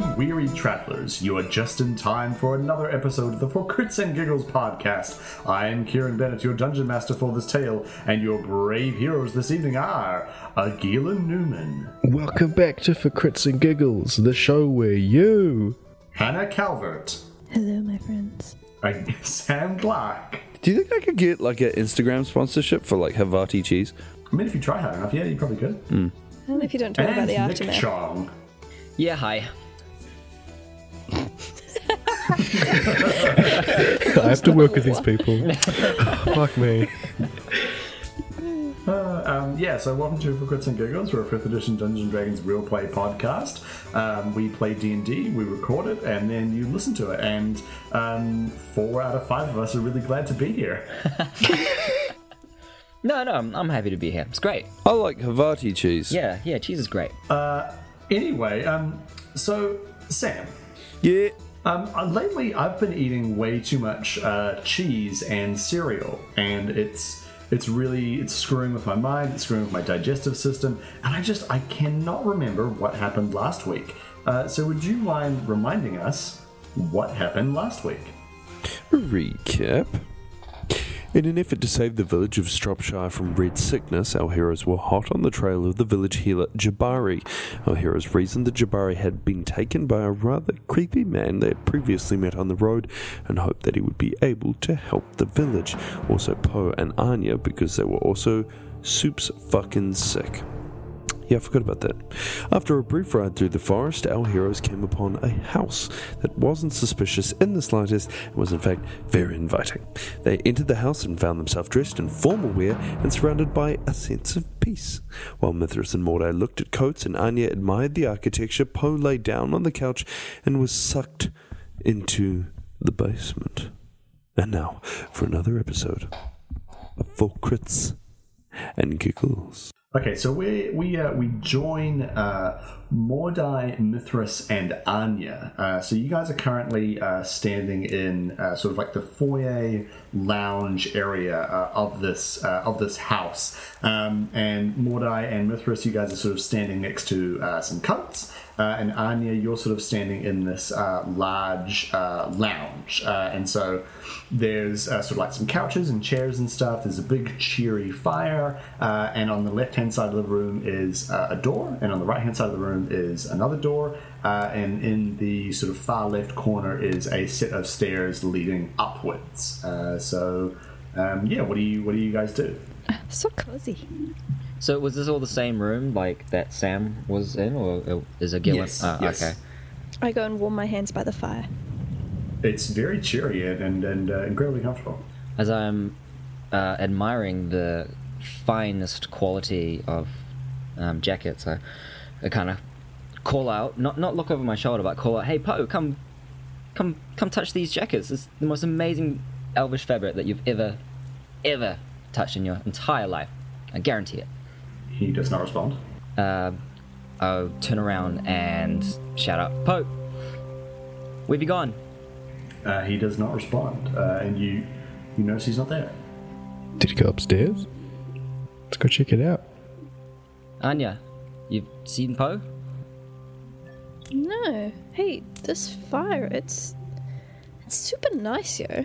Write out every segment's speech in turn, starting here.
Welcome, weary travelers. You are just in time for another episode of the For Crits and Giggles podcast. I am Kieran Bennett, your dungeon master for this tale, and your brave heroes this evening are Agila Newman, Welcome back to For Crits and Giggles, the show where you. Hannah Calvert, Hello, my friends. and Sam Clark. Do you think I could get like an Instagram sponsorship for like Havarti cheese? I mean, if you try hard enough, yeah, you probably could. Hmm. And if you don't talk about And the Nick aftermath. Chong. Yeah, hi. I have to work with these people. Fuck me. Uh, um, yeah, so welcome to For Crits and Giggles. We're a 5th edition Dungeons and Dragons real play podcast. Um, we play D&D, we record it, and then you listen to it. And um, four out of five of us are really glad to be here. No, no, I'm, I'm happy to be here. It's great. I like Havarti cheese. Yeah, yeah, cheese is great. Anyway, um, so Sam, Yeah. Um, uh, lately I've been eating way too much uh, cheese and cereal, and it's it's really it's screwing with my mind, it's screwing with my digestive system, and I just I cannot remember what happened last week. Uh, so would you mind reminding us what happened last week? Recap. In an effort to save the village of Stropshire from red sickness, our heroes were hot on the trail of the village healer Jabari. Our heroes reasoned that Jabari had been taken by a rather creepy man they had previously met on the road and hoped that he would be able to help the village. Also, Poe and Anya, because they were also soups fucking sick. Yeah, I forgot about that. After a brief ride through the forest, our heroes came upon a house that wasn't suspicious in the slightest and was in fact very inviting. They entered the house and found themselves dressed in formal wear and surrounded by a sense of peace. While Mithras and Mordai looked at coats and Anya admired the architecture, Poe lay down on the couch and was sucked into the basement. And now for another episode of For Crits and Giggles. Okay, so we we uh, we join uh, Mordai, Mithras, and Anya. Uh, so you guys are currently uh, standing in uh, sort of like the foyer lounge area uh, of this of this house. Um, and Mordai and Mithras, you guys are sort of standing next to some coats. Uh, and Anya, you're sort of standing in this uh, large uh, lounge, uh, and so there's uh, sort of like some couches and chairs and stuff. There's a big cheery fire, uh, and on the left-hand side of the room is a door, and on the right-hand side of the room is another door, and in the sort of far left corner is a set of stairs leading upwards. So, um, yeah, what do you what do you guys do? So cozy. So was this all the same room like that Sam was in, or is it Gillen? Yes, Oh, yes. okay. I go and warm my hands by the fire. It's very cheery and and, and uh, incredibly comfortable. As I'm uh, admiring the finest quality of um, jackets, I, I kind of call out, not not look over my shoulder, but call out, "Hey, Poe, come, come, come touch these jackets. It's the most amazing elvish fabric that you've ever, ever touched in your entire life. I guarantee it." He does not respond. uh, I'll turn around and shout out, Pope, where have you gone? Uh, he does not respond, uh, and you you notice he's not there. Did you go upstairs? Let's go check it out. Anya, you've seen Poe? No. Hey, this fire, it's. It's super nice, yo.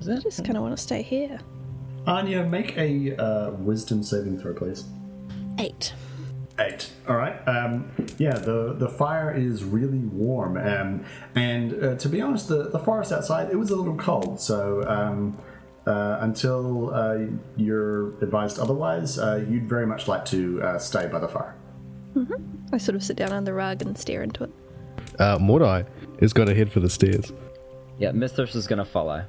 Is I just kind of want to stay here. Anya, make a uh, wisdom saving throw, please. Eight. Eight. All right. Um, yeah, the the fire is really warm, um, and uh, to be honest, the the forest outside it was a little cold. So um, uh, until uh, you're advised otherwise, uh, you'd very much like to uh, stay by the fire. I sort of sit down on the rug and stare into it. Uh, Mordai has got to head for the stairs. Yeah, Mithras is gonna follow.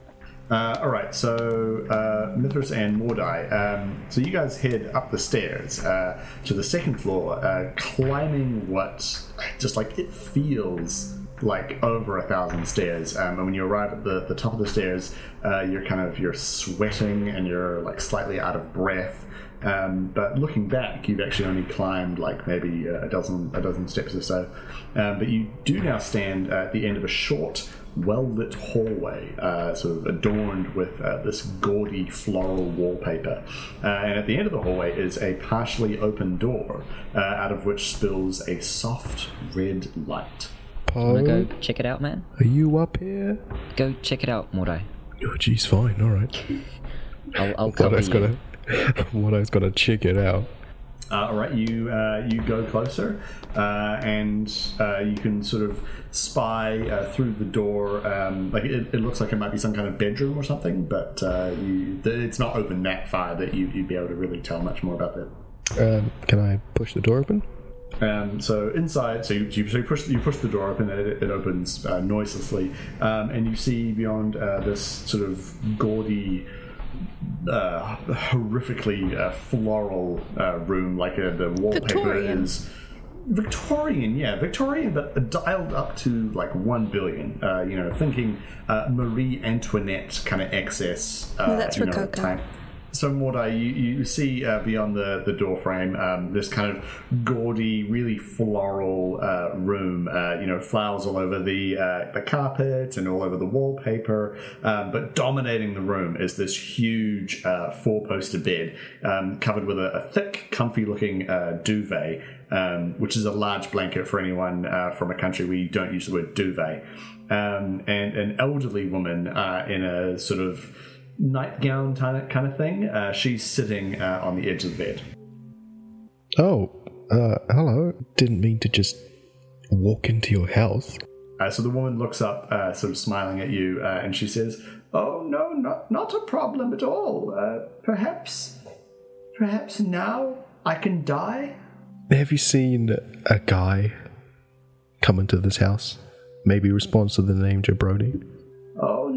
Uh, all right, so uh, Mithras and Mordai. Um, so you guys head up the stairs uh, to the second floor, uh, climbing what just like it feels like over a thousand stairs. Um, and when you arrive at the, the top of the stairs, uh, you're kind of you're sweating and you're like slightly out of breath. Um, but looking back, you've actually only climbed like maybe a dozen a dozen steps or so. Um, but you do now stand at the end of a short, well lit hallway, uh, sort of adorned with uh, this gaudy floral wallpaper. Uh, and at the end of the hallway is a partially open door, uh, out of which spills a soft red light. Wanna go check it out, man? Are you up here? Go check it out, Mordai. Oh, geez, fine, alright. I'll, I'll cover What-I's you. gotta, What-I's gotta check it out. Uh, all right, you uh, you go closer, uh, and uh, you can sort of spy uh, through the door. Um, like it, it looks like it might be some kind of bedroom or something, but uh, you, it's not open that far that you, you'd be able to really tell much more about that. Um, can I push the door open? Um, so inside, so you, you, so you push you push the door open, and it, it opens uh, noiselessly, um, and you see beyond uh, this sort of gaudy, uh, horrifically uh, floral uh, room, like uh, the wallpaper Victorian. is Victorian, yeah, Victorian, but dialed up to like one billion. Uh, you know, thinking uh, Marie Antoinette kind of excess. Uh, No, that's you know, Rococo. time. So Mordai, you, you see uh, beyond the, the door frame um, this kind of gaudy, really floral uh, room. Uh, you know, flowers all over the uh, the carpet and all over the wallpaper. Um, but dominating the room is this huge uh, four poster bed um, covered with a, a thick, comfy looking uh, duvet, um, which is a large blanket for anyone from a country where you don't use the word duvet. Um, and an elderly woman in a sort of nightgown kind of, thing. Uh, she's sitting uh, on the edge of the bed. Oh, uh, hello. Didn't mean to just walk into your house. Uh, so the woman looks up, uh, sort of smiling at you, uh, and she says, "Oh no, not not a problem at all. Uh, perhaps, perhaps now I can die." Have you seen a guy come into this house? Maybe responds to the name Jabroni. Oh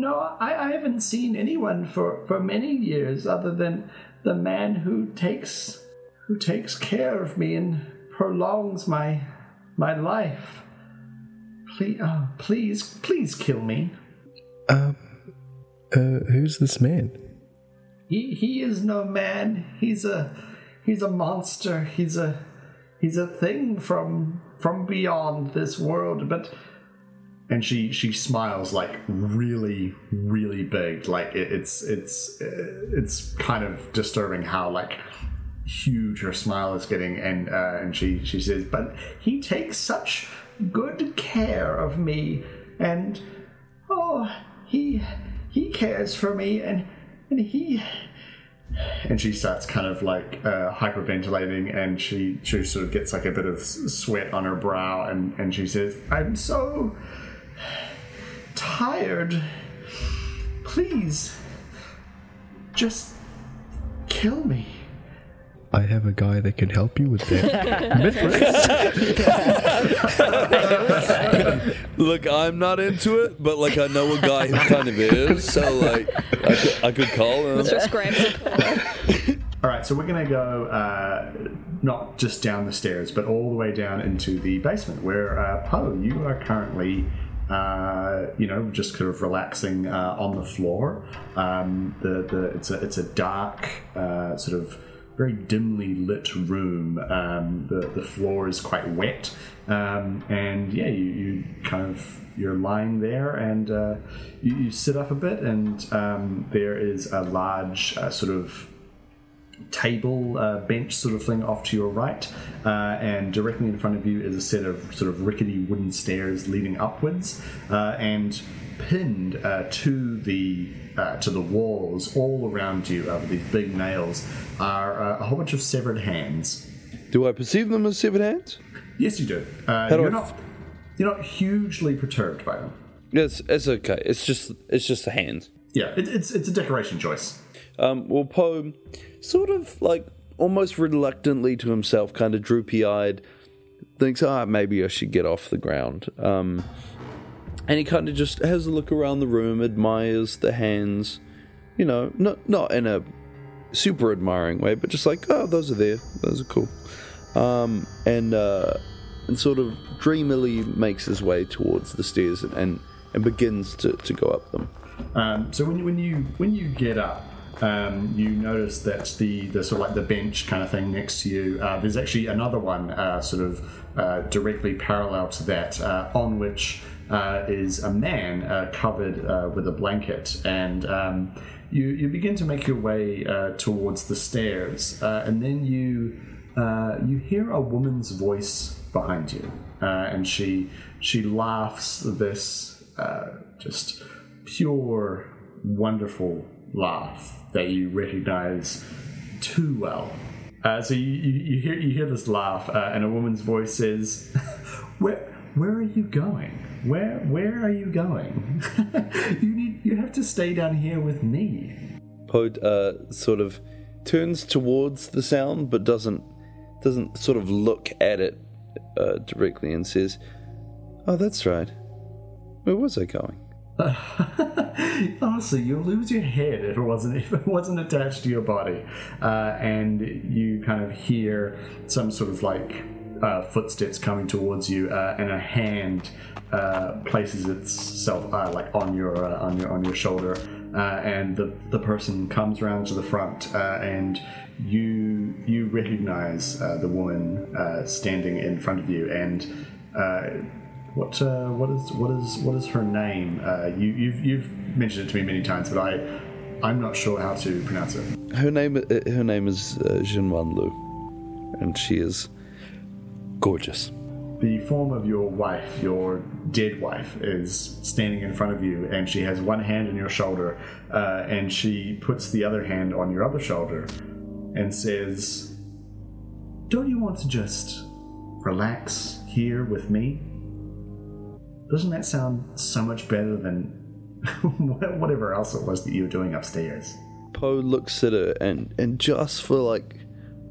no, I, I haven't seen anyone for, for many years other than the man who takes who takes care of me and prolongs my my life. Please, oh, please, please kill me. Um, uh, who's this man? He he is no man. He's a he's a monster. He's a he's a thing from from beyond this world. But and she she smiles like really really big. Like it, it's it's it's kind of disturbing how like huge her smile is getting. And uh, and she she says, but he takes such good care of me and oh he he cares for me and and he and she starts kind of like uh, hyperventilating and she she sort of gets like a bit of sweat on her brow and and she says i'm so tired please just kill me I have a guy that can help you with that. Mithras. Look, I'm not into it, but like I know a guy who kind of is, so like I could, I could call him. Mr. Scramble. All right, so we're going to go uh, not just down the stairs, but all the way down into the basement, where uh, Poe, you are currently, uh, you know, just kind of relaxing uh, on the floor. Um, the the it's a it's a dark, uh, sort of very dimly lit room. Um, the the floor is quite wet, um, and yeah, you, you kind of you're lying there, and uh, you, you sit up a bit, and um, there is a large uh, sort of table uh, bench sort of thing off to your right, uh, and directly in front of you is a set of sort of rickety wooden stairs leading upwards, uh, and pinned uh, to the uh, to the walls all around you uh, with these big nails are uh, a whole bunch of severed hands. Do I perceive them as severed hands? Yes, you do. Uh, you're not you're not hugely perturbed by them. Yes, it's okay. It's just it's just the hands. Yeah, it, it's it's a decoration choice. Um, well, Poe, sort of like almost reluctantly to himself, kind of droopy eyed, thinks, ah, maybe I should get off the ground. Um, and he kind of just has a look around the room, admires the hands, you know, not not in a super admiring way, but just like, oh, those are there, those are cool. Um, and uh, and sort of dreamily makes his way towards the stairs and and, and begins to, to go up them. Um, so when you, when you when you get up, um, you notice that the the sort of like the bench kind of thing next to you. Uh, there's actually another one uh, sort of uh, directly parallel to that, uh, on which uh, is a man uh, covered with a blanket, and um, you you begin to make your way towards the stairs, and then you you hear a woman's voice behind you, and she she laughs this just pure, wonderful laugh that you recognize too well. Uh, so you, you, you hear you hear this laugh, uh, and a woman's voice says, "Where where are you going? Where where are you going? you need you have to stay down here with me." Pod uh, sort of turns towards the sound, but doesn't doesn't sort of look at it uh, directly, and says, "Oh, that's right. Where was I going?" Honestly, you'll lose your head if it wasn't if it wasn't attached to your body, uh, and you kind of hear some sort of like uh, footsteps coming towards you, uh, and a hand uh, places itself uh, like on your uh, on your on your shoulder, and the the person comes around to the front, and you you recognize the woman standing in front of you, and. What uh, what is what is what is her name? Uh, you you've you've mentioned it to me many times, but I I'm not sure how to pronounce it. Her name uh, her name is uh, Jinwan Lu, and she is gorgeous. The form of your wife, your dead wife, is standing in front of you, and she has one hand on your shoulder, uh, and she puts the other hand on your other shoulder, and says, "Don't you want to just relax here with me? Doesn't that sound so much better than whatever else it was that you were doing upstairs?" Poe looks at her, and and just for like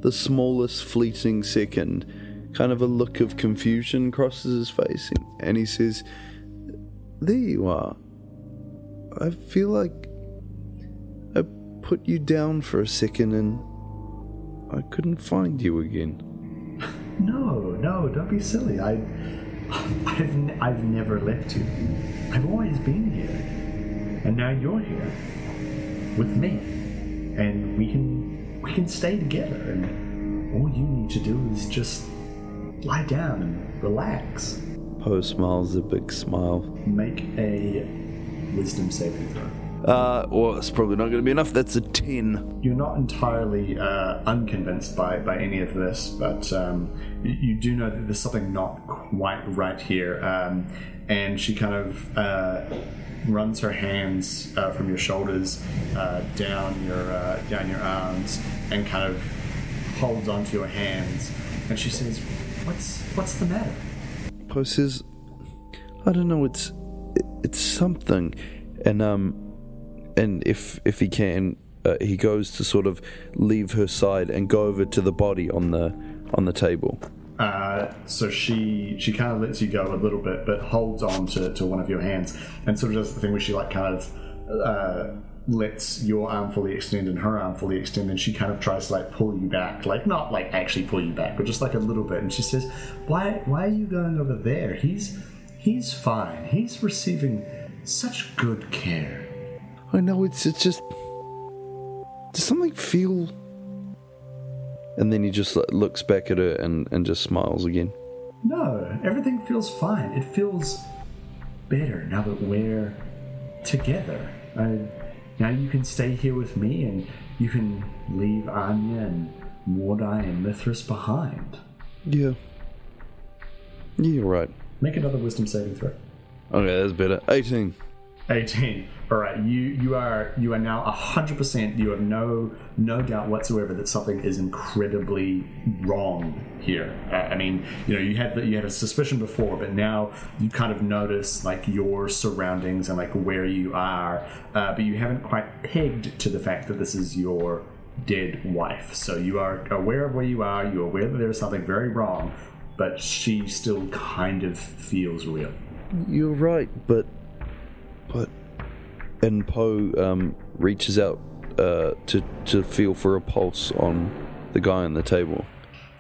the smallest fleeting second, kind of a look of confusion crosses his face, and he says, "There you are. I feel like I put you down for a second, and I couldn't find you again." No, no, don't be silly. I, I've, n- I've never left you. I've always been here, and now you're here with me, and we can we can stay together. And all you need to do is just lie down and relax. Poe smiles a big smile. Make a wisdom saving throw. Uh, well, it's probably not going to be enough. That's a 10. You're not entirely uh, unconvinced by, by any of this, but um, you, you do know that there's something not quite right here. Um, and she kind of uh, runs her hands uh, from your shoulders uh, down your uh, down your arms and kind of holds onto your hands. And she says, "What's what's the matter?" Poe says, I don't know, it's it's something. And, um, and if if he can, uh, he goes to sort of leave her side and go over to the body on the on the table. Uh, so she she kind of lets you go a little bit, but holds on to, to one of your hands, and sort of does the thing where she like kind of uh, lets your arm fully extend and her arm fully extend, and she kind of tries to like pull you back, like not like actually pull you back, but just like a little bit. And she says, "Why why are you going over there? He's he's fine. He's receiving such good care." I know it's it's just does something feel. And then he just like, looks back at her and, and just smiles again. No, everything feels fine. It feels better now that we're together. Uh, now you can stay here with me and you can leave Anya and Mordai and Mithras behind. Yeah. Yeah, you're right. Make another wisdom saving throw. Okay, that's better. 18. 18. All right, you you are you are now 100% you have no no doubt whatsoever that something is incredibly wrong here. Uh, I mean, you know, you had the, you had a suspicion before, but now you kind of notice like your surroundings and like where you are, uh, but you haven't quite pegged to the fact that this is your dead wife. So you are aware of where you are, you're aware that there's something very wrong, but she still kind of feels real. You're right, but and Poe um, reaches out uh, to to feel for a pulse on the guy on the table.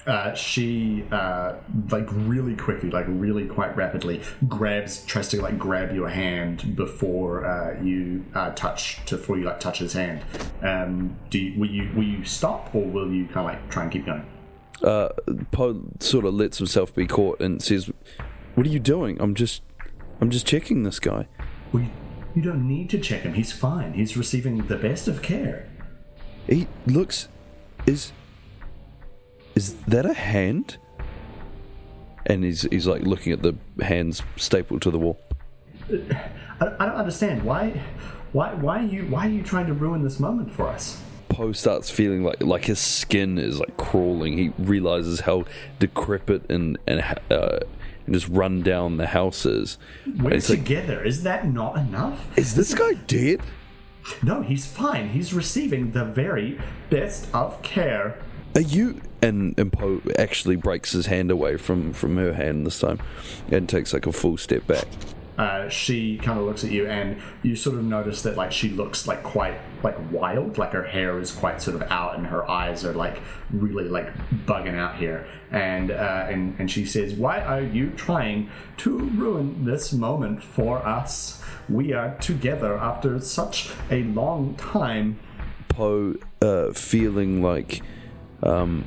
uh, she uh, like really quickly, like really quite rapidly, grabs, tries to like grab your hand before uh, you uh, touch to before you like touch his hand. Um, do you, will you will you stop or will you kind of like try and keep going? Uh, Poe sort of lets himself be caught and says, "What are you doing? I'm just I'm just checking this guy." Well, you, you don't need to check him. He's fine. He's receiving the best of care. He looks is is that a hand? and he's he's like looking at the hands stapled to the wall. I, I don't understand why. Why, why are you why are you trying to ruin this moment for us? Poe starts feeling like like his skin is like crawling. He realizes how decrepit and and uh, and just run down the houses. We're it's like, together. Is that not enough? is this guy dead? No, he's fine. He's receiving the very best of care. Are you? And and Poe actually breaks his hand away from from her hand this time, and takes like a full step back. Uh, she kind of looks at you, and you sort of notice that like she looks like quite like wild. Like her hair is quite sort of out, and her eyes are like really like bugging out here. And uh, and and she says, "Why are you trying to ruin this moment for us? We are together after such a long time." Poe uh, feeling like um,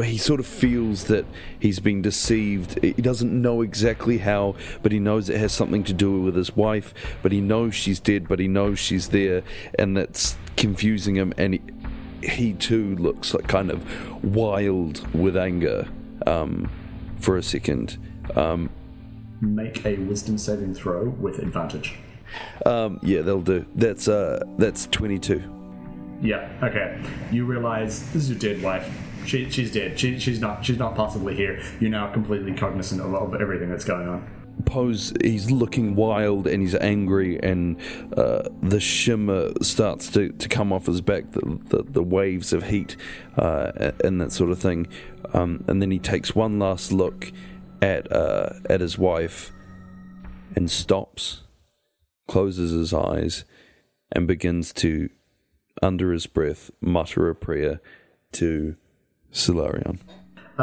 he sort of feels that he's been deceived. He doesn't know exactly how, but he knows it has something to do with his wife. But he knows she's dead, but he knows she's there, and that's confusing him. And he, he too looks like kind of wild with anger um, for a second. Um, Make a wisdom saving throw with advantage. um, yeah, they'll do. That's uh, that's twenty-two. Yeah. Okay. You realize this is your dead wife. She, she's dead. She, she's not. She's not possibly here. You're now completely cognizant of, of everything that's going on. Poe's he's looking wild and he's angry and uh, the shimmer starts to, to come off his back the, the, the waves of heat uh, and that sort of thing um, and then he takes one last look at uh, at his wife and stops closes his eyes and begins to under his breath mutter a prayer to Solarion. Uh,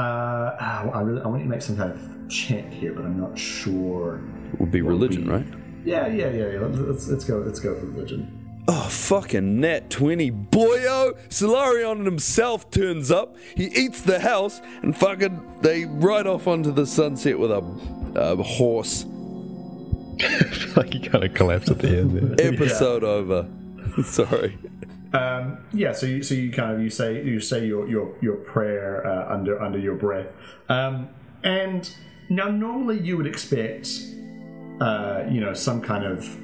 ah, I really, I want you to make some kind of check here, but I'm not sure. It would be religion, we- right? Yeah, yeah, yeah. yeah. Let's, let's go. Let's go for religion. Oh, fucking net 20. Boyo! Solarion himself turns up. He eats the house, and fucking they ride off onto the sunset with a, a horse. like he kind of collapsed at the end there. Episode over. Sorry. Um, yeah. So you, so you kind of you say you say your your your prayer uh, under under your breath, um, and now normally you would expect, uh, you know, some kind of.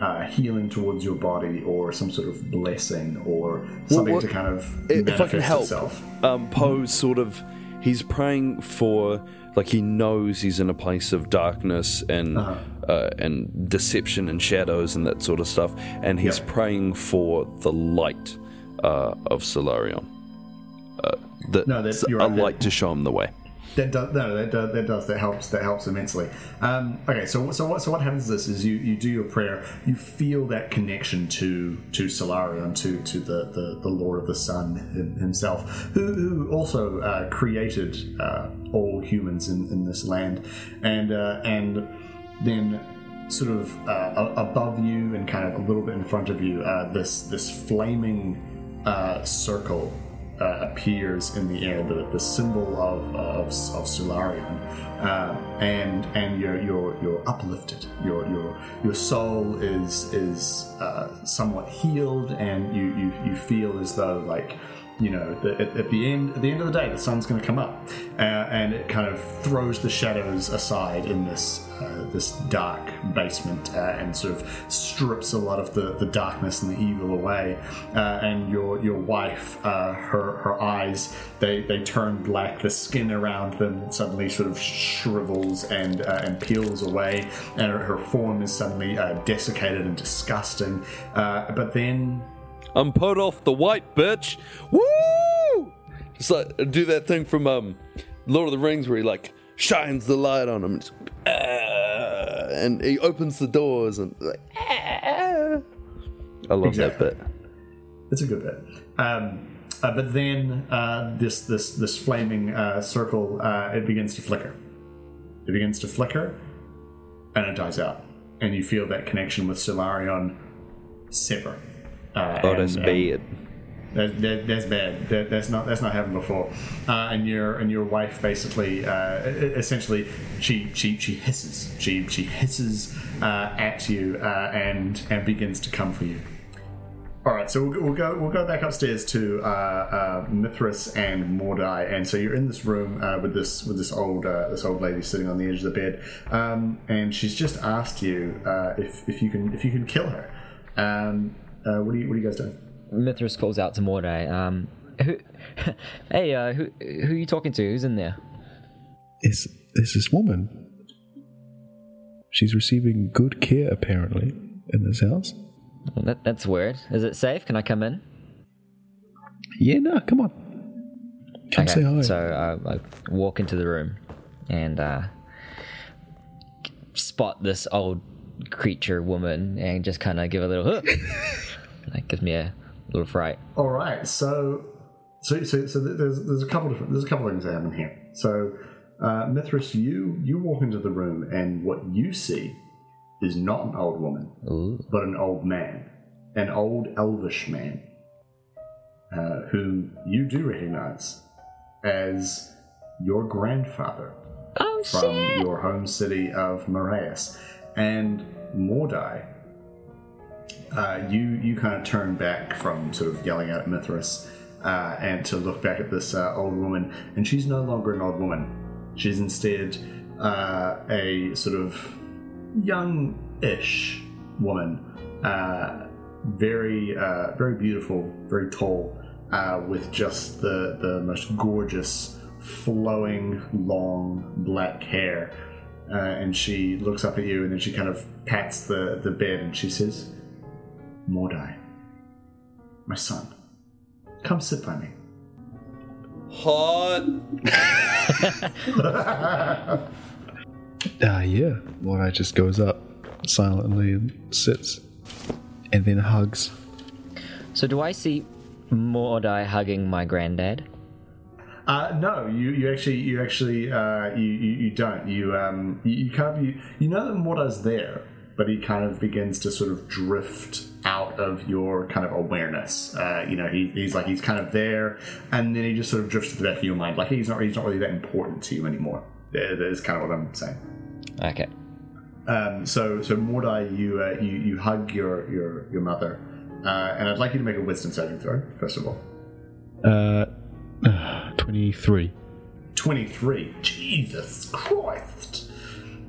Uh, healing towards your body, or some sort of blessing, or something what- to kind of If I can manifest help, itself. um, Poe's sort of. He's praying for. Like he knows he's in a place of darkness and Uh-huh. Uh, and deception and shadows and that sort of stuff, and he's Yep. praying for the light uh, of Solarion. Uh, the, No, that- a right, that- to show him the way. That does no, that does, that does that helps that helps immensely. Um, okay, so so what so what happens is this is you you do your prayer, you feel that connection to to Solarion, to to the the, the Lord of the Sun himself, who, who also uh, created uh, all humans in, in this land, and uh, and then sort of uh, above you and kind of a little bit in front of you, uh, this this flaming uh, circle uh, appears in the air, the, the symbol of of, of Solarion, uh, and and you're you're you're uplifted. Your your your soul is is uh, somewhat healed, and you, you you feel as though like you know the, at, at the end at the end of the day the sun's going to come up, uh, and it kind of throws the shadows aside in this uh, this dark basement uh, and sort of strips a lot of the, the darkness and the evil away. Uh, and your your wife, uh, her her eyes they, they turn black. The skin around them suddenly sort of shrivels and uh, and peels away, and her, her form is suddenly desiccated and disgusting. But then I'm put off the white bitch. Woo! Just like do that thing from um, Lord of the Rings where he like shines the light on him, Just, "Ah," and he opens the doors and like. "Ah." I love Exactly. that bit. It's a good bit. Um, uh, but then uh, this this this flaming uh, circle uh, it begins to flicker. It begins to flicker, and it dies out, and you feel that connection with Solarion sever. Uh, Oh, and- that's and bad. That, that, that's bad. That, that's not that's not happened before. Uh, and your and your wife basically, uh, essentially, she she she hisses. She she hisses uh, at you uh, and and begins to come for you. All right, so we'll, we'll go we'll go back upstairs to uh, uh, Mithras and Mordai, and so you're in this room uh, with this with this old uh, this old lady sitting on the edge of the bed, um, and she's just asked you uh, if if you can if you can kill her. Um, uh, what do you what are you guys doing? Mithras calls out to Mordai. Um, who, hey, uh, who who are you talking to? Who's in there? Is is this woman? She's receiving good care apparently in this house. Well, that, that's weird. Is it safe? Can I come in? Yeah, no, come on. Come say hi. So uh, I walk into the room and uh, spot this old creature woman and just kind of give a little. That gives me a little fright. All right, so so so, so there's there's a couple different there's a couple of things that happen here. So uh, Mithras, you you walk into the room and what you see is not an old woman, Ooh. but an old man, an old elvish man, uh, who you do recognize as your grandfather Oh from shit! your home city of Moraeus. And Mordai, uh, you you kind of turn back from sort of yelling at Mithras uh, and to look back at this uh, old woman, and she's no longer an old woman. She's instead uh, a sort of young-ish woman, uh, very uh, very beautiful, very tall, with just the the most gorgeous flowing long black hair. And she looks up at you, and then she kind of pats the, the bed, and she says, "Mordai, my son, come sit by me." Hot. Ah, yeah. Mordai just goes up silently and sits, and then hugs. So do I see Mordai hugging my granddad? Uh, no, you, you actually you actually uh, you, you, you don't you um you, you kind of you, you know that Mordai's there, but he kind of begins to sort of drift out of your kind of awareness. Uh, you know, he, he's like he's kind of there, and then he just sort of drifts to the back of your mind. Like he's not he's not really that important to you anymore. That is kind of what I'm saying. Okay. Um, so so Mordai, you uh, you you hug your your your mother, uh, and I'd like you to make a wisdom saving throw first of all. Uh, 23. 23 jesus christ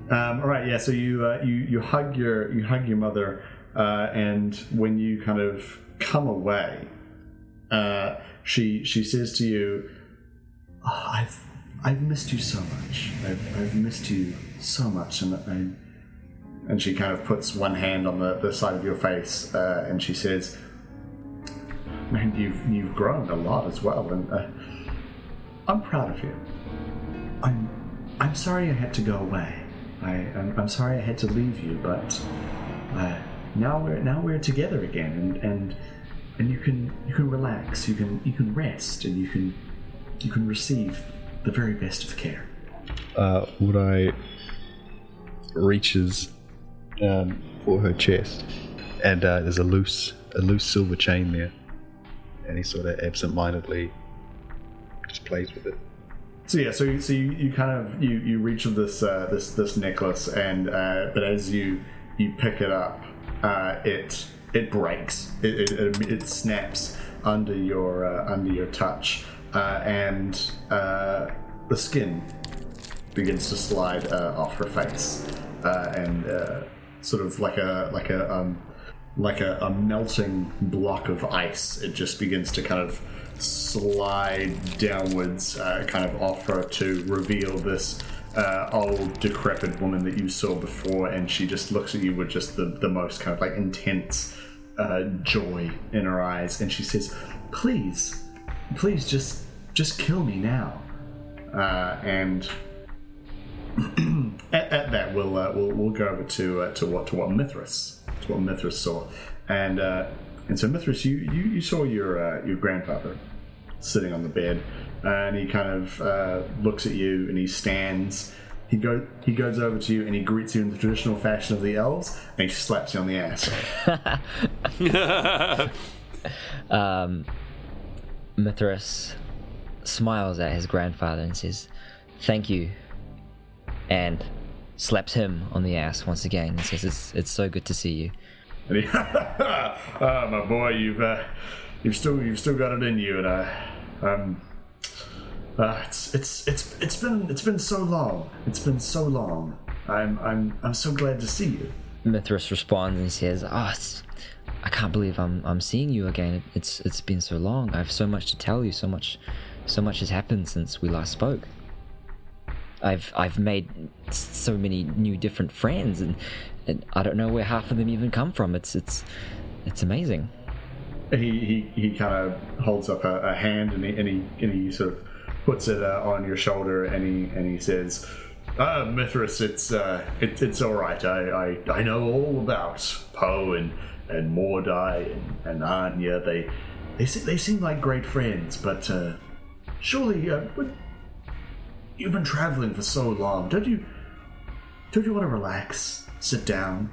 um, all right yeah so you uh, you you hug your you hug your mother uh, and when you kind of come away uh, she she says to you "Oh, i've i've missed you so much i've, I've missed you so much and I, and she kind of puts one hand on the, the side of your face uh, and she says man you've you've grown a lot as well and uh, I'm proud of you. I'm I'm sorry I had to go away. I I'm, I'm sorry I had to leave you, but uh, now we're now we're together again, and and and you can you can relax, you can you can rest, and you can you can receive the very best of care. Uh, I reaches um, for her chest, and uh, there's a loose a loose silver chain there, and he sort of absent-mindedly just plays with it. So yeah, so so you, you kind of you you reach this uh, this this necklace, and uh, but as you you pick it up, uh, it it breaks, it, it, it, snaps under your uh, under your touch, uh, and uh, the skin begins to slide off her face, and sort of like a like a um, like a, a melting block of ice. It just begins to kind of slide downwards, uh, kind of off her to reveal this uh, old, decrepit woman that you saw before, and she just looks at you with just the, the most kind of like intense uh, joy in her eyes, and she says, "Please, please, just just kill me now." Uh, and at, at that, we'll, uh, we'll we'll go over to uh, to what to what Mithras to what Mithras saw, and and so Mithras, you you, you saw your uh, your grandfather sitting on the bed, and he kind of uh, looks at you, and he stands. He go he goes over to you, and he greets you in the traditional fashion of the elves, and he slaps you on the ass. Um, Mithras smiles at his grandfather and says, "Thank you," and slaps him on the ass once again and says, "It's it's so good to see you." And he, ah, my boy, you've uh, you've still you've still got it in you, and uh, um, uh, it's it's it's it's been it's been so long. It's been so long. I'm I'm I'm so glad to see you. Mithras responds and says, "Oh, I can't believe I'm I'm seeing you again. It's it's been so long. I have so much to tell you. So much, so much has happened since we last spoke. I've I've made so many new different friends, and, and I don't know where half of them even come from. It's it's it's amazing." He he, he kind of holds up a, a hand and he, and he and he sort of puts it uh, on your shoulder and he and he says. Uh, Mithras, it's uh, it, it's all right. I, I I know all about Poe and and Mordai and, and Anya. They they they seem like great friends, but uh, surely uh, you've been traveling for so long. Don't you don't you want to relax, sit down,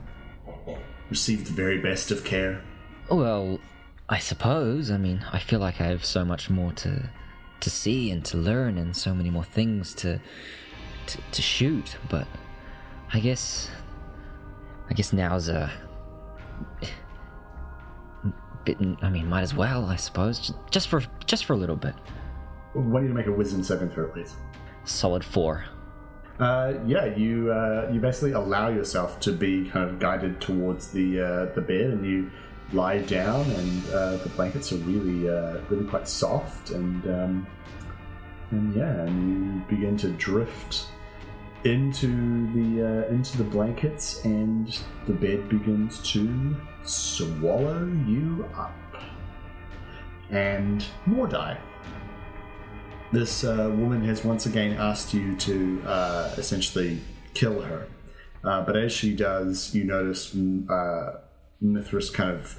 receive the very best of care? Well, I suppose. I mean, I feel like I have so much more to to see and to learn, and so many more things to to, to shoot. But I guess, I guess now's a bit. I mean, might as well. I suppose just for just for a little bit. Why don't you make a wisdom saving throw, please? Solid four. Uh, yeah, you uh, you basically allow yourself to be kind of guided towards the uh, the bed, and you lie down, and uh, the blankets are really uh, really quite soft, and um, and yeah, and you begin to drift into the uh, into the blankets, and the bed begins to swallow you up. And Mordai, this uh, woman has once again asked you to uh, essentially kill her. Uh, but as she does, you notice mm, Mithras kind of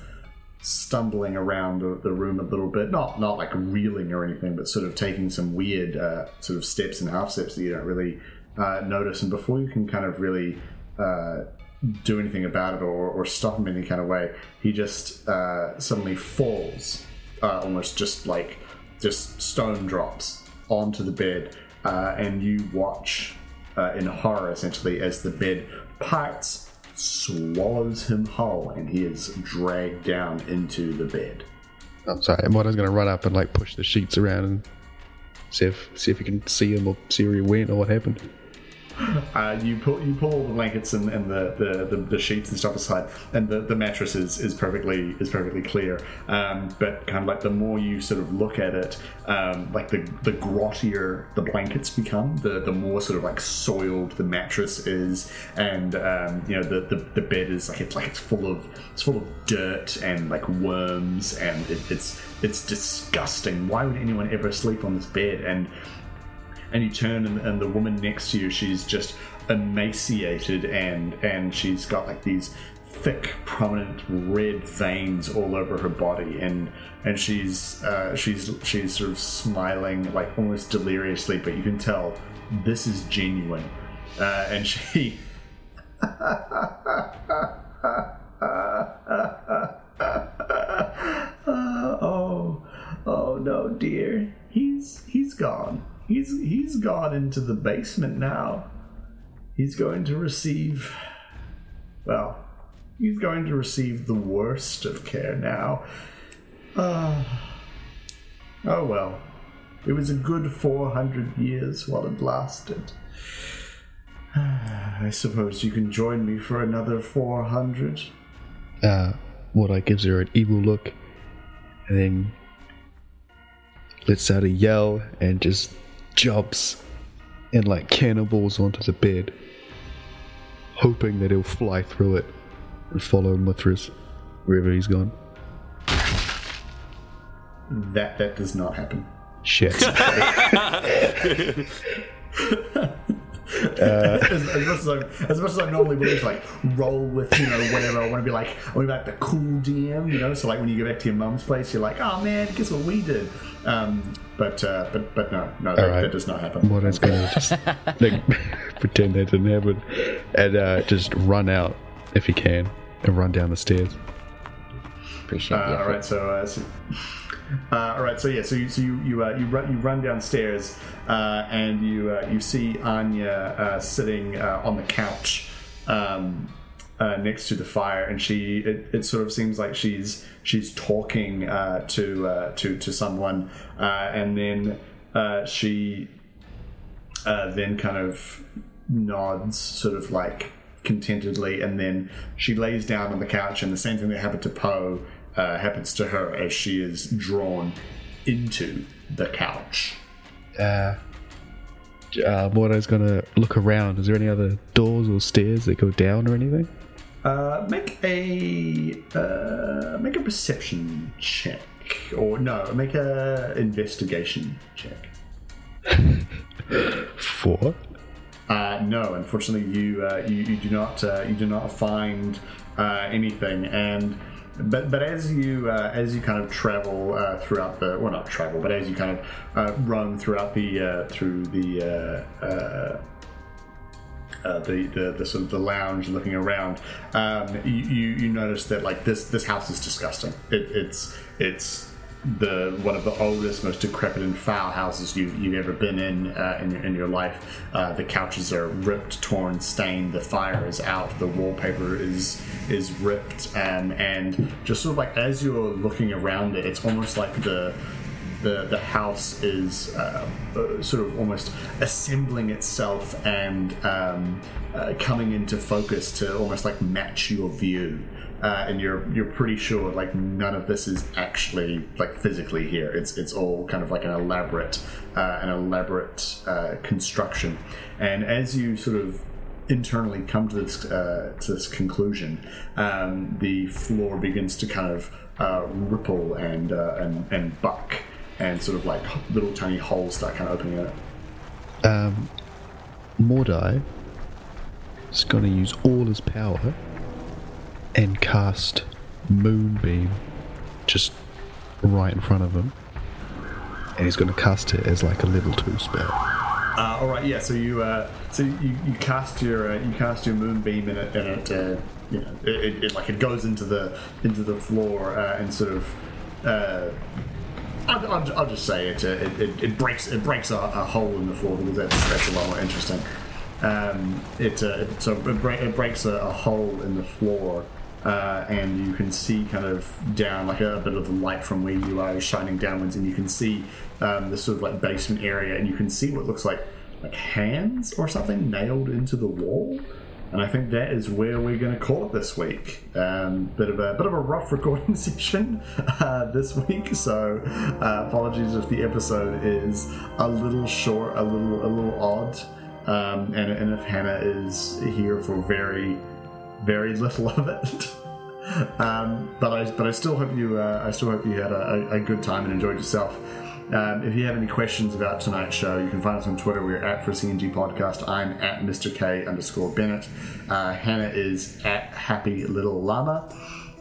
stumbling around the, room a little bit, not not like reeling or anything, but sort of taking some weird uh, sort of steps and half steps that you don't really uh, notice. And before you can kind of really uh, do anything about it or, or stop him in any kind of way, he just uh, suddenly falls, uh, almost just like just stone drops onto the bed, uh, and you watch in horror essentially as the bed parts, swallows him whole, and he is dragged down into the bed. I'm sorry. Moda's going to run up and like push the sheets around and see if see if you can see him or see where he went or what happened. Uh, you pull you pull all the blankets and, and the, the, the, the sheets and stuff aside, and the, the mattress is, is perfectly is perfectly clear. Um, but kind of like the more you sort of look at it, um, like the the grottier the blankets become, the, the more sort of like soiled the mattress is, and um, you know the, the, the bed is like it's like it's full of it's full of dirt and like worms, and it, it's it's disgusting. Why would anyone ever sleep on this bed? And and you turn and, and the woman next to you she's just emaciated and and she's got like these thick prominent red veins all over her body and and she's uh, she's she's sort of smiling like almost deliriously but you can tell this is genuine. Uh, and she oh oh no dear. He's he's gone he's he's gone into the basement now. He's going to receive well he's going to receive the worst of care now. Ah. oh well. It was a good 400 years while it lasted. I suppose you can join me for another 400 Uh, Mordai gives her an evil look and then lets out a yell and just jumps and like cannonballs onto the bed, hoping that he'll fly through it and follow Mithras wherever he's gone. that that does not happen Shit. as, as much as I, as much as I normally would to like roll with you know whatever I want to be like I want to be like the cool DM you know so like when you go back to your mum's place you're like oh man guess what we did um, but uh, but but no no that, Alright. that does not happen Mordai's gonna just like, pretend that didn't happen and uh, just run out if he can and run down the stairs. Appreciate the Uh, all right, so, uh, so uh, all right, so yeah, so you so you you, uh, you run you run downstairs uh, and you uh, you see Anya uh, sitting uh, on the couch, um, uh, next to the fire, and she it, it sort of seems like she's she's talking uh, to uh, to to someone, uh, and then uh, she uh, then kind of nods, sort of like contentedly, and then she lays down on the couch, and the same thing that happened to Poe uh, happens to her as she is drawn into the couch. Uh, uh, Mordo's gonna look around. Is there any other doors or stairs that go down or anything? Uh, make a uh, make a perception check, or no, make a investigation check. Four. Uh, no, unfortunately, you, uh, you you do not uh, you do not find uh, anything, and but but as you uh, as you kind of travel uh, throughout the well not travel, but as you kind of uh, run throughout the uh, through the uh, uh, uh, the, the the sort of the lounge looking around, um, you, you you notice that like this this house is disgusting. It, it's it's the one of the oldest, most decrepit and foul houses you, you've ever been in uh, in, your, in your life. Uh, the couches are ripped, torn, stained. The fire is out. The wallpaper is is ripped, and and just sort of like as you're looking around it, it's almost like the the the house is uh, uh, sort of almost assembling itself and um, uh, coming into focus to almost like match your view. Uh, and you're you're pretty sure like none of this is actually like physically here. It's it's all kind of like an elaborate uh, an elaborate uh, construction. And as you sort of internally come to this uh, to this conclusion, um, the floor begins to kind of uh, ripple and, uh, and and buck, and sort of like little tiny holes start kind of opening up. Um, Mordai is going to use all his power and cast Moonbeam just right in front of him. And he's going to cast it as like a level two spell. Uh, all right, yeah. So you uh, so you, you cast your uh, you cast your moonbeam and it and it uh, you know it, it, it like it goes into the into the floor uh, and sort of. Uh, I'll, I'll, I'll just say it, uh, it, it, it breaks it breaks a, a hole in the floor because that's that's a lot more interesting. Um, it, uh, it so it, it breaks a, a hole in the floor, uh, and you can see kind of down like a, bit of the light from where you are shining downwards, and you can see um, this sort of like basement area, and you can see what looks like like hands or something nailed into the wall. And I think that is where we're going to call it this week. Um, bit of a bit of a rough recording session uh, this week, so uh, apologies if the episode is a little short, a little a little odd, um, and, and if Hannah is here for very very little of it. um, but I but I still hope you uh, I still hope you had a, a, good time and enjoyed yourself. Um, if you have any questions about tonight's show, you can find us on Twitter. We're at for CNG Podcast. I'm at Mr. K underscore Bennett. Uh, Hannah is at Happy Little Llama.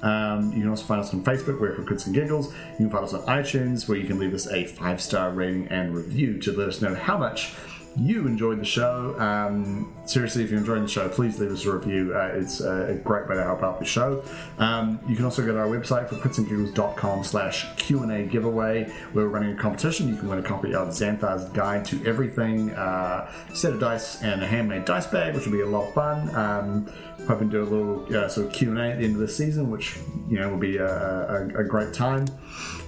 Um, you can also find us on Facebook, we're for Crits and Giggles. You can find us on iTunes, where you can leave us a five star rating and review to let us know how much you enjoyed the show. Um, seriously, if you're enjoying the show, please leave us a review. Uh, it's a great way to help out the show. Um, you can also go to our website for critsandgiggles.com slash Q&A giveaway where we're running a competition. You can win a copy of Xanathar's Guide to Everything, uh, set of dice, and a handmade dice bag, which will be a lot of fun. Um, hoping to do a little uh, sort of Q&A at the end of the season, which, you know, will be a, a, a great time.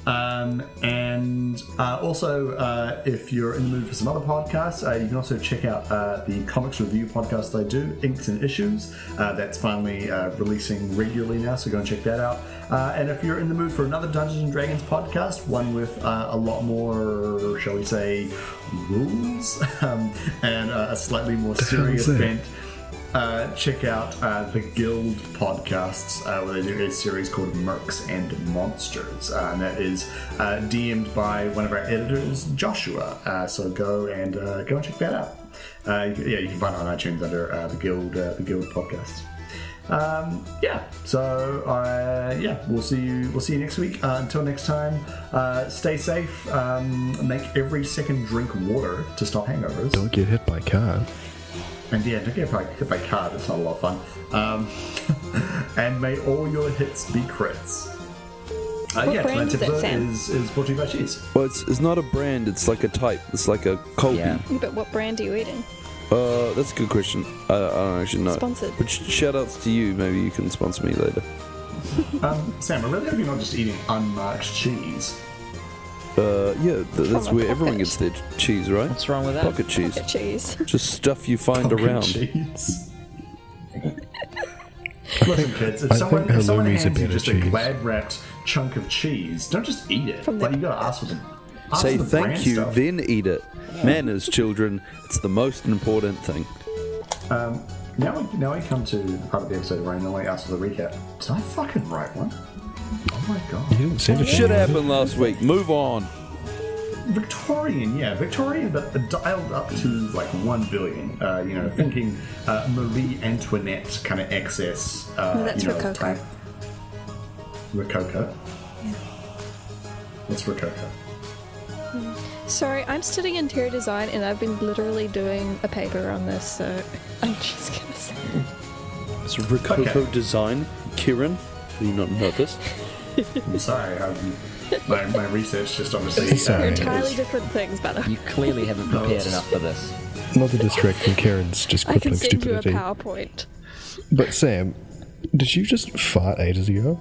Um, and uh, also, uh, if you're in the mood for some other podcasts, uh, you can also check out uh, the comics review podcast I do, Inks and Issues. Uh, that's finally uh, releasing regularly now, so go and check that out. and if you're in the mood for another Dungeons and Dragons podcast, one with a lot more, shall we say, rules um, and a slightly more serious bent. Uh, check out uh, the Guild podcasts, uh, where they do a series called Mercs and Monsters, uh, and that is uh, DM'd by one of our editors, Joshua. Uh, so go and go and check that out. Yeah, you can find it on iTunes under the Guild the Guild podcasts. Um, yeah, so yeah, we'll see you. We'll see you next week. Until next time, stay safe. Um, make every second drink water to stop hangovers. Don't get hit by a car. And yeah, don't get hit by, hit by car, that's not a lot of fun. Um, and may all your hits be crits. Uh, What yeah, brand tonight's is it, Sam? is, is brought to you by Cheese. Well, it's, it's not a brand, it's like a type. It's like a Colby. Yeah. But what brand are you eating? Uh, that's a good question. I, I don't actually know. Sponsored. But sh- shout outs to you. Maybe you can sponsor me later. Um, Sam, I really hope you're not just eating unmarked cheese. Uh, yeah, th- that's a where everyone gets their cheese, right? What's wrong with that? Pocket cheese. Get cheese. Just stuff you find Fucking around. cheese. Listen, kids, if I someone, think if someone halloumi's a hands you better just a cheese. glad wrapped chunk of cheese, don't just eat it. From the- like, you gotta ask for the. Ask Say for the thank brand you, stuff. then eat it. Manners, children. It's the most important thing. Um, now, we, now we come to the part of the episode where I normally ask for the recap. Did I fucking write one? Oh my god. You didn't send it to Shit happened last week. Move on. Victorian, yeah, Victorian, but dialed up to like one billion. Uh, you know, thinking uh, Marie Antoinette kind of excess. Uh, No, that's you know, Rococo. time- Rococo. What's Rococo? Sorry, I'm studying interior design and I've been literally doing a paper on this, so I'm just gonna say. It's Rococo Okay. design. Kieran, do you not know this? I'm sorry, um, my, my research just obviously. They're Sorry. entirely different things, by the way. You clearly haven't prepared it's- enough for this. Not to distract from Karen's just I can crippling send you a stupidity. PowerPoint. But Sam, did you just fart ages ago?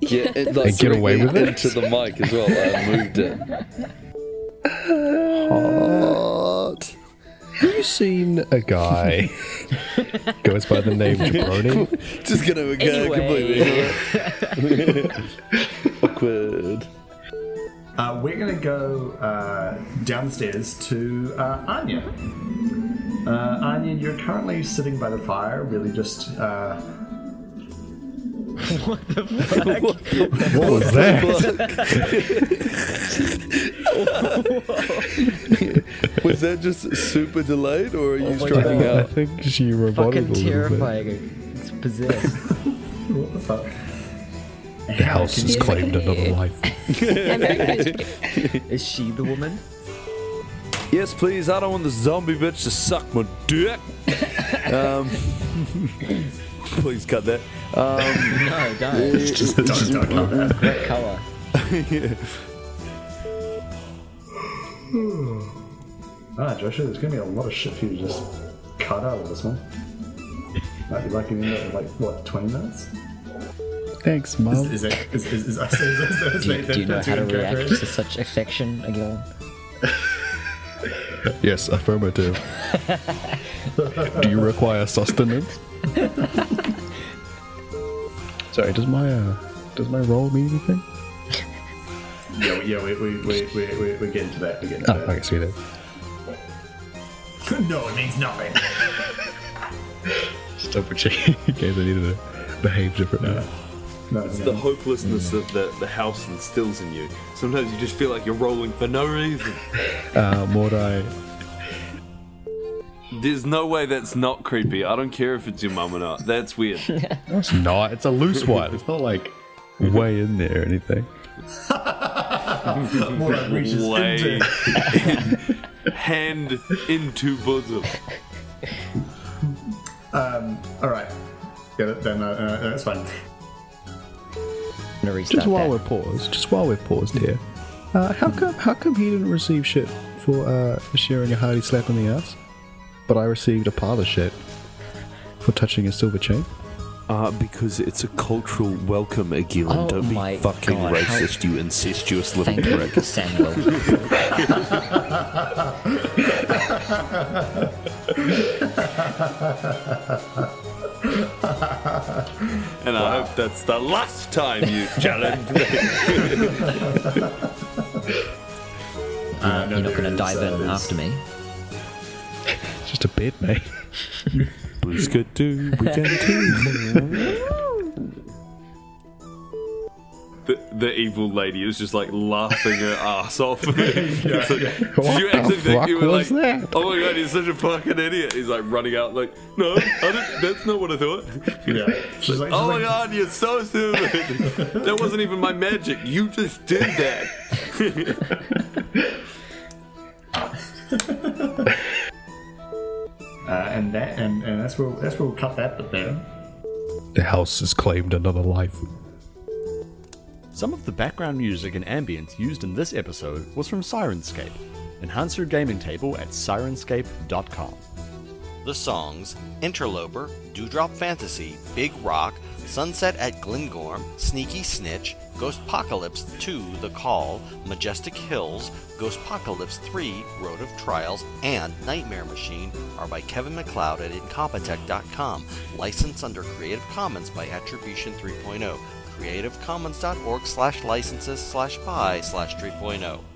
Yeah, it, that And get away with it? into the mic as well. I moved it. Hot. Have you seen a guy goes by the name Jabroni? Just gonna go Anyway. completely awkward. Uh, we're going to go uh, downstairs to uh, Anya. Uh, Anya, you're currently sitting by the fire, really just. Uh, What the fuck? What was that? Was that just super delayed, or are you my striking God. I think she roboted Fucking a little bit. terrifying. It's possessed. what the fuck? The house has claimed another life. I'm very pleased. Is she the woman? Yes, please. I don't want the zombie bitch to suck my dick. um, please cut that. Um, No, don't. It's Just don't, don't love that. Great colour. Ah, Joshua, there's going to be a lot of shit for you to just cut out of this one. Might be like in like, what, 20 minutes? Thanks, Mom. Is, is that. Is, is, is, is, is, is, is, Do you, that- do you know how to react to such affection, Aguilar? Yes, affirmative. Do you require sustenance? Sorry, does my uh, does my role mean anything? Yeah, we- yeah, we, we, we, we, we, we're getting to that. We're getting to Oh, okay, sweet. that. no, it means nothing. Just double checking in case I needed to behave differently. No, It's no. the hopelessness that the, the house instills in you. Sometimes you just feel like you're rolling for no reason. Uh, Mordai, There's no way that's not creepy. I don't care if it's your mum or not. That's weird. no, it's not. It's a loose one. It's not like way in there or anything. More reaches Way into- in, hand into bosom. Um, all right. Yeah, then uh, uh, that's fine. I'm gonna restart Just while that. we're paused, just while we're paused here, uh, how come how come he didn't receive shit for uh, sharing a hearty slap in the ass, but I received a pile of shit for touching a silver chain? Uh, because it's a cultural welcome, Aguilan. Oh Don't be fucking God, how- racist, you incestuous little Thank you, prick. Samuel. And I hope that's the last time you challenge me. Uh, no, You're not gonna dive uh, in after me. It's just a bed, mate. Blues could do, we can do. The, the evil lady is just like laughing her ass off. Like, Did you actually think you were like, that? oh my god, he's such a fucking idiot? He's like running out, like, no, I didn't, that's not what I thought. Yeah. She's like, she's Oh my like, god, you're so stupid. that wasn't even my magic. You just did that. Uh, and that, and, and that's where that's where we'll cut that bit there. The house has claimed another life. Some of the background music and ambience used in this episode was from Syrinscape. Enhance your gaming table at syrinscape.com. The songs Interloper, Dewdrop Fantasy, Big Rock, Sunset at Glengorm, Sneaky Snitch, Ghostpocalypse 2 The Call, Majestic Hills, Ghostpocalypse 3 Road of Trials, and Nightmare Machine are by Kevin MacLeod at Incompetech.com, licensed under Creative Commons by Attribution oh. 3.0. CreativeCommons.org slash licenses slash by slash oh. 3.0.